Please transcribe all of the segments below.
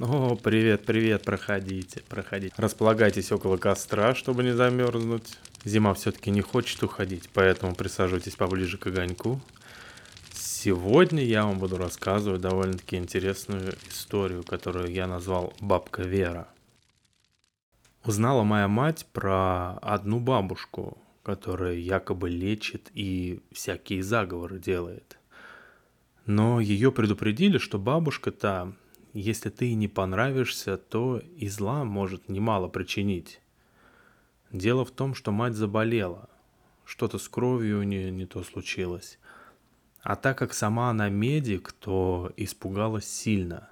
О, привет, привет, проходите, проходите. Располагайтесь около костра, чтобы не замерзнуть. Зима все-таки не хочет уходить, поэтому присаживайтесь поближе к огоньку. Сегодня я вам буду рассказывать довольно-таки интересную историю, которую я назвал «Бабка Вера». Узнала моя мать про одну бабушку, которая якобы лечит и всякие заговоры делает. Но ее предупредили, что бабушка та если ты не понравишься, то и зла может немало причинить. Дело в том, что мать заболела. Что-то с кровью у нее не то случилось. А так как сама она медик, то испугалась сильно.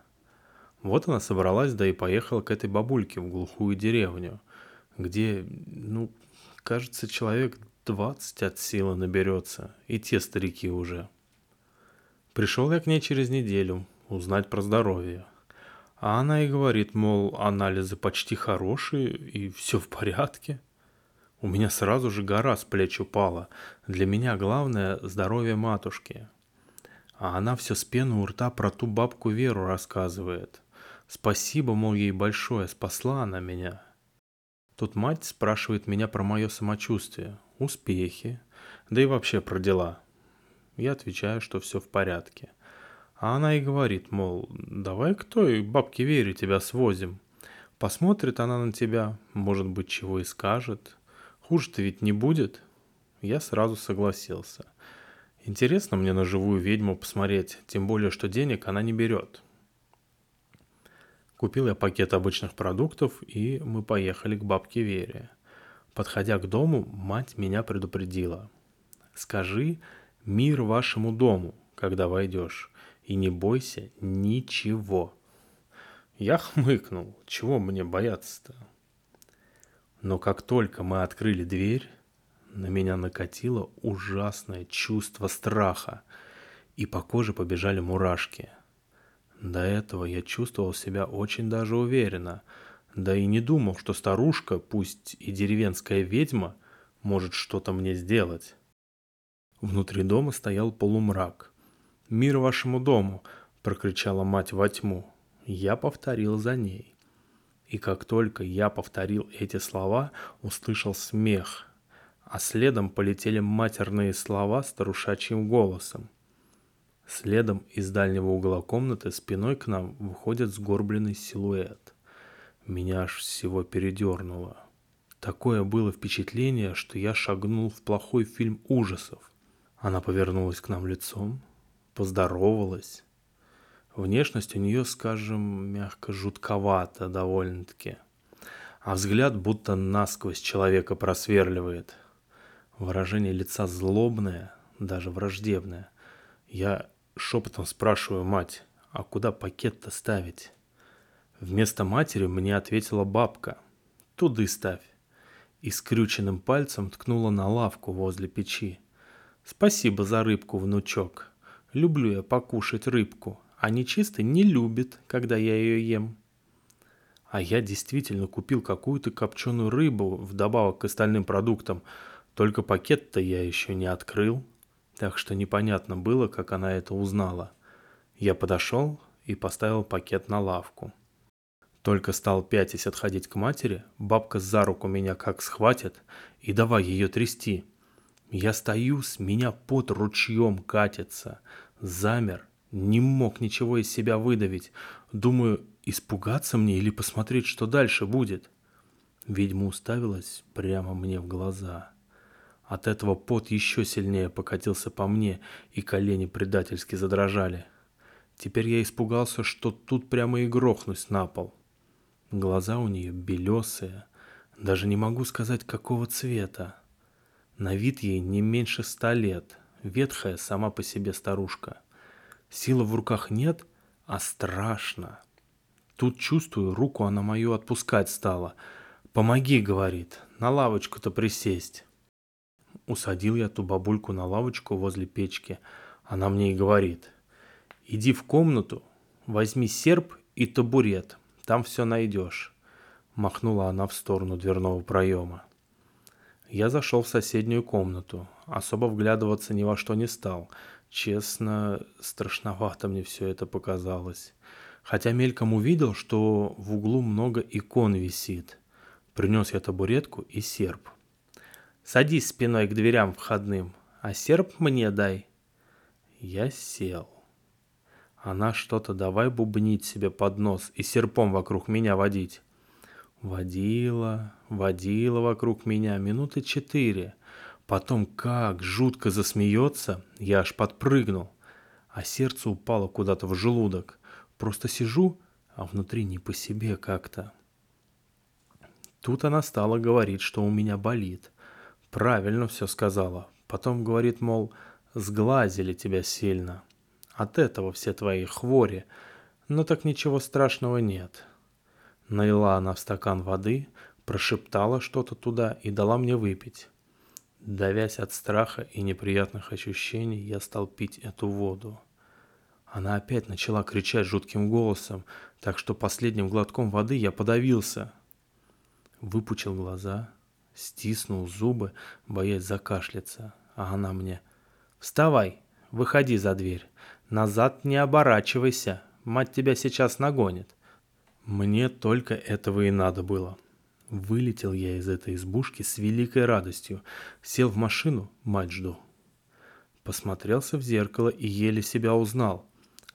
Вот она собралась, да и поехала к этой бабульке в глухую деревню, где, ну, кажется, человек 20 от силы наберется, и те старики уже. Пришел я к ней через неделю, узнать про здоровье. А она и говорит, мол, анализы почти хорошие и все в порядке. У меня сразу же гора с плеч упала. Для меня главное – здоровье матушки. А она все с пены у рта про ту бабку Веру рассказывает. Спасибо, мол, ей большое, спасла она меня. Тут мать спрашивает меня про мое самочувствие, успехи, да и вообще про дела. Я отвечаю, что все в порядке. А она и говорит, мол, давай к той бабке Вере тебя свозим. Посмотрит она на тебя, может быть, чего и скажет. Хуже-то ведь не будет. Я сразу согласился. Интересно мне на живую ведьму посмотреть, тем более, что денег она не берет. Купил я пакет обычных продуктов, и мы поехали к бабке Вере. Подходя к дому, мать меня предупредила. «Скажи мир вашему дому, когда войдешь и не бойся ничего. Я хмыкнул, чего мне бояться-то? Но как только мы открыли дверь, на меня накатило ужасное чувство страха, и по коже побежали мурашки. До этого я чувствовал себя очень даже уверенно, да и не думал, что старушка, пусть и деревенская ведьма, может что-то мне сделать. Внутри дома стоял полумрак – «Мир вашему дому!» – прокричала мать во тьму. Я повторил за ней. И как только я повторил эти слова, услышал смех, а следом полетели матерные слова старушачьим голосом. Следом из дальнего угла комнаты спиной к нам выходит сгорбленный силуэт. Меня аж всего передернуло. Такое было впечатление, что я шагнул в плохой фильм ужасов. Она повернулась к нам лицом, поздоровалась. Внешность у нее, скажем, мягко жутковата довольно-таки. А взгляд будто насквозь человека просверливает. Выражение лица злобное, даже враждебное. Я шепотом спрашиваю мать, а куда пакет-то ставить? Вместо матери мне ответила бабка. Туды ставь. И скрюченным пальцем ткнула на лавку возле печи. Спасибо за рыбку, внучок. Люблю я покушать рыбку, а нечистый не любит, когда я ее ем. А я действительно купил какую-то копченую рыбу вдобавок к остальным продуктам, только пакет-то я еще не открыл, так что непонятно было, как она это узнала. Я подошел и поставил пакет на лавку. Только стал пятясь отходить к матери, бабка за руку меня как схватит и давай ее трясти. Я стою, с меня под ручьем катится – замер, не мог ничего из себя выдавить. Думаю, испугаться мне или посмотреть, что дальше будет. Ведьма уставилась прямо мне в глаза. От этого пот еще сильнее покатился по мне, и колени предательски задрожали. Теперь я испугался, что тут прямо и грохнусь на пол. Глаза у нее белесые, даже не могу сказать, какого цвета. На вид ей не меньше ста лет — ветхая сама по себе старушка. Силы в руках нет, а страшно. Тут чувствую, руку она мою отпускать стала. «Помоги», — говорит, — «на лавочку-то присесть». Усадил я ту бабульку на лавочку возле печки. Она мне и говорит, «Иди в комнату, возьми серп и табурет, там все найдешь». Махнула она в сторону дверного проема. Я зашел в соседнюю комнату, особо вглядываться ни во что не стал. Честно, страшновато мне все это показалось. хотя мельком увидел, что в углу много икон висит. Принес я табуретку и серп. Садись спиной к дверям входным, а серп мне дай. Я сел. Она что-то давай бубнить себе под нос и серпом вокруг меня водить. Водила, водила вокруг меня минуты четыре. Потом как жутко засмеется, я аж подпрыгнул. А сердце упало куда-то в желудок. Просто сижу, а внутри не по себе как-то. Тут она стала говорить, что у меня болит. Правильно все сказала. Потом говорит, мол, сглазили тебя сильно. От этого все твои хвори. Но так ничего страшного нет. Налила она в стакан воды, прошептала что-то туда и дала мне выпить. Давясь от страха и неприятных ощущений, я стал пить эту воду. Она опять начала кричать жутким голосом, так что последним глотком воды я подавился. Выпучил глаза, стиснул зубы, боясь закашляться, а она мне «Вставай, выходи за дверь, назад не оборачивайся, мать тебя сейчас нагонит». Мне только этого и надо было. Вылетел я из этой избушки с великой радостью, сел в машину, мать жду. Посмотрелся в зеркало и еле себя узнал.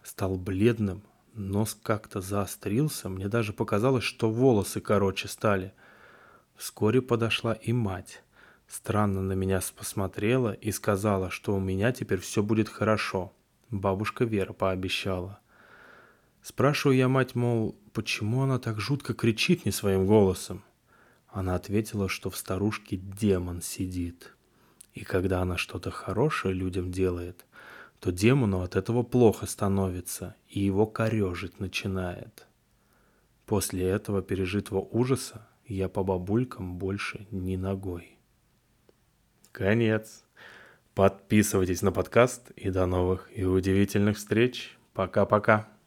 Стал бледным, нос как-то заострился, мне даже показалось, что волосы короче стали. Вскоре подошла и мать. Странно на меня посмотрела и сказала, что у меня теперь все будет хорошо. Бабушка Вера пообещала. Спрашиваю я мать, мол, почему она так жутко кричит не своим голосом? Она ответила, что в старушке демон сидит. И когда она что-то хорошее людям делает, то демону от этого плохо становится, и его корежить начинает. После этого пережитого ужаса я по бабулькам больше ни ногой. Конец. Подписывайтесь на подкаст и до новых и удивительных встреч. Пока-пока.